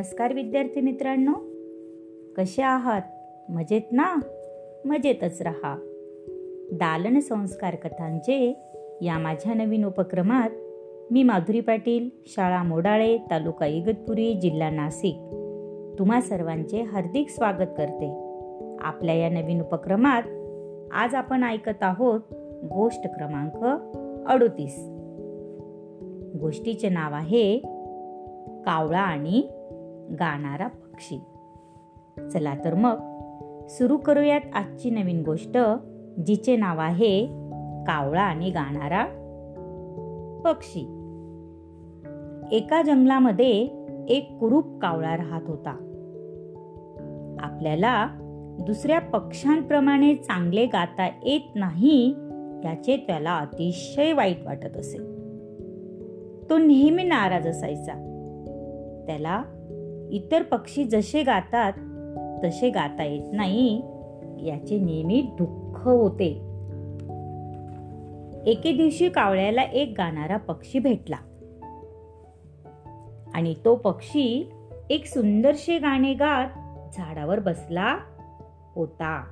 नमस्कार विद्यार्थी मित्रांनो. कसे आहात? मजेत ना? मजेतच रहा. दालन संस्कार कथांचे या माझ्या नवीन उपक्रमात मी माधुरी पाटील शाळा मोडाळे तालुका इगतपुरी जिल्हा नाशिक तुम्हा सर्वांचे हार्दिक स्वागत करते. आपल्या या नवीन उपक्रमात आज आपण ऐकत आहोत गोष्ट क्रमांक अडोतीस. गोष्टीचे नाव आहे कावळा आणि गाणारा पक्षी. चला तर मग सुरू करूयात आजची नवीन गोष्ट जिचे नाव आहे कावळा आणि गाणारा पक्षी. एका जंगलामध्ये एक कुरूप कावळा राहत होता. आपल्याला दुसऱ्या पक्ष्यांप्रमाणे चांगले गाता येत नाही याचे त्याला अतिशय वाईट वाटत असे. तो नेहमी नाराज असायचा. त्याला इतर पक्षी जसे गातात तसे गाता येत नाही याचे नेहमी दुःख होते. एके दिवशी कावळ्याला एक गाणारा पक्षी भेटला. आणि तो पक्षी एक सुंदरशे गाणे गात झाडावर बसला होता.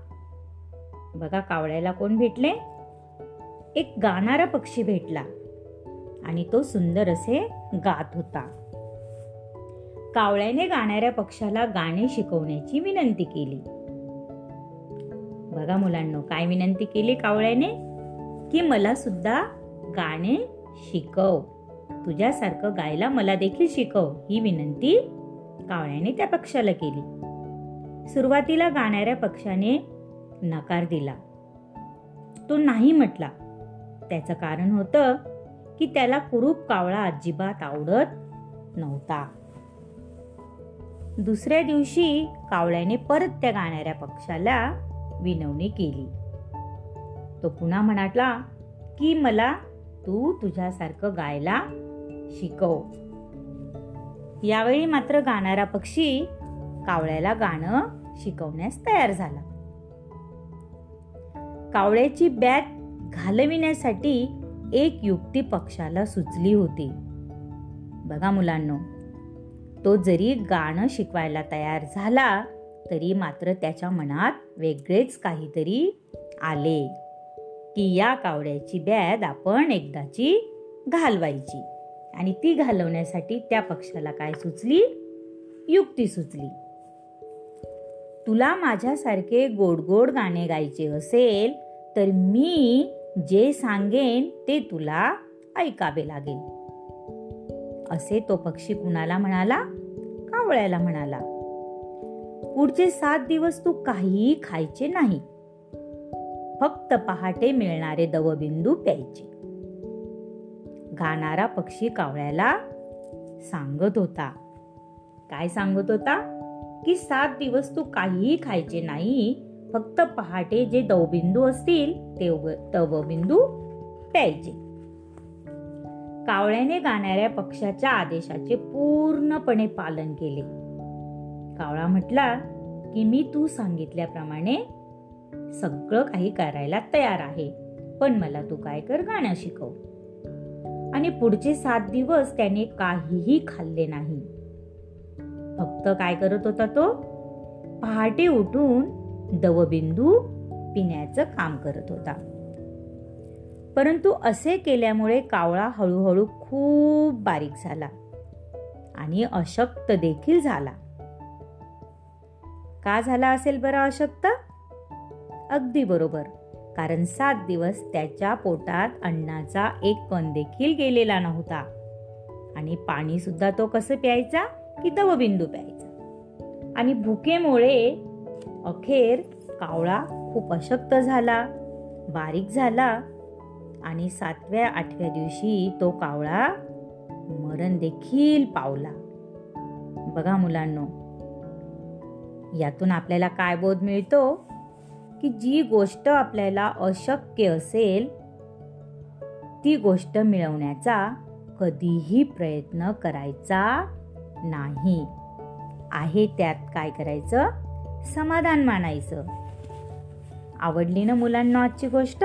बघा कावळ्याला कोण भेटले? एक गाणारा पक्षी भेटला आणि तो सुंदर असे गात होता. कावळ्याने गाणाऱ्या पक्षाला गाणे शिकवण्याची विनंती केली. बघा मुलांना काय विनंती केली कावळ्याने? की मला सुद्धा गाणे शिकव. तुझ्यासारखं गायला मला देखील शिकव ही विनंती कावळ्याने त्या पक्षाला केली. सुरुवातीला गाणाऱ्या पक्षाने नकार दिला. तो नाही म्हटला. त्याचं कारण होतं की त्याला कुरूप कावळा अजिबात आवडत नव्हता. दुसऱ्या दिवशी कावळ्याने परत त्या गाणाऱ्या पक्षाला विनवणी केली. तो पुन्हा म्हणाला की मला तू तुझ्यासारखं गायला शिकव. यावेळी मात्र गाणारा पक्षी कावळ्याला गाणं शिकवण्यास तयार झाला. कावळ्याची बॅग घालविण्यासाठी एक युक्ती पक्षाला सुचली होती. बघा मुलांनो तो जरी गाणं शिकवायला तयार झाला तरी मात्र त्याच्या मनात वेगळेच काहीतरी आले की या कावड्याची बॅद आपण एकदाची घालवायची. आणि ती घालवण्यासाठी त्या पक्षाला काय सुचली? युक्ती सुचली. तुला माझ्यासारखे गोड गोड गाणे गायचे असेल तर मी जे सांगेन ते तुला ऐकावे लागेल. असे तो पक्षी कुणाला म्हणाला? कावळ्याला म्हणाला. पुढचे सात दिवस तू काहीही खायचे नाही. फक्त पहाटे मिळणारे दवबिंदू प्यायचे. गाणारा पक्षी कावळ्याला सांगत होता. काय सांगत होता? की सात दिवस तू काहीही खायचे नाही फक्त पहाटे जे दवबिंदू असतील ते दवबिंदू प्यायचे. कावळ्याने गाणाऱ्या पक्षाच्या आदेशाचे पूर्णपणे पालन केले. कावळा म्हटला की मी तू सांगितल्याप्रमाणे सगळं काही करायला तयार आहे पण मला तू काय कर गाणं शिकव. आणि पुढचे सात दिवस त्याने काहीही खाल्ले नाही. फक्त काय करत होता तो? पहाटे उठून दवबिंदू पिण्याचं काम करत होता. परंतु असे केल्यामुळे कावळा हळूहळू खूप बारीक झाला आणि अशक्त देखील झाला. का झाला असेल बरं अशक्त? अगदी बरोबर कारण सात दिवस त्याच्या पोटात अन्नाचा एक कण देखील गेलेला नव्हता आणि पाणी सुद्धा तो कसं प्यायचा? की दवबिंदू प्यायचा. आणि भुकेमुळे अखेर कावळा खूप अशक्त झाला बारीक झाला आणि सातव्या आठव्या दिवशी तो कावळा मरण देखील पावला. बघा मुलांनो यातून आपल्याला काय बोध मिळतो? की जी गोष्ट आपल्याला अशक्य असेल ती गोष्ट मिळवण्याचा कधीही प्रयत्न करायचा नाही. आहे त्यात काय करायचं? समाधान मानायचं. आवडली ना मुलांना आजची गोष्ट?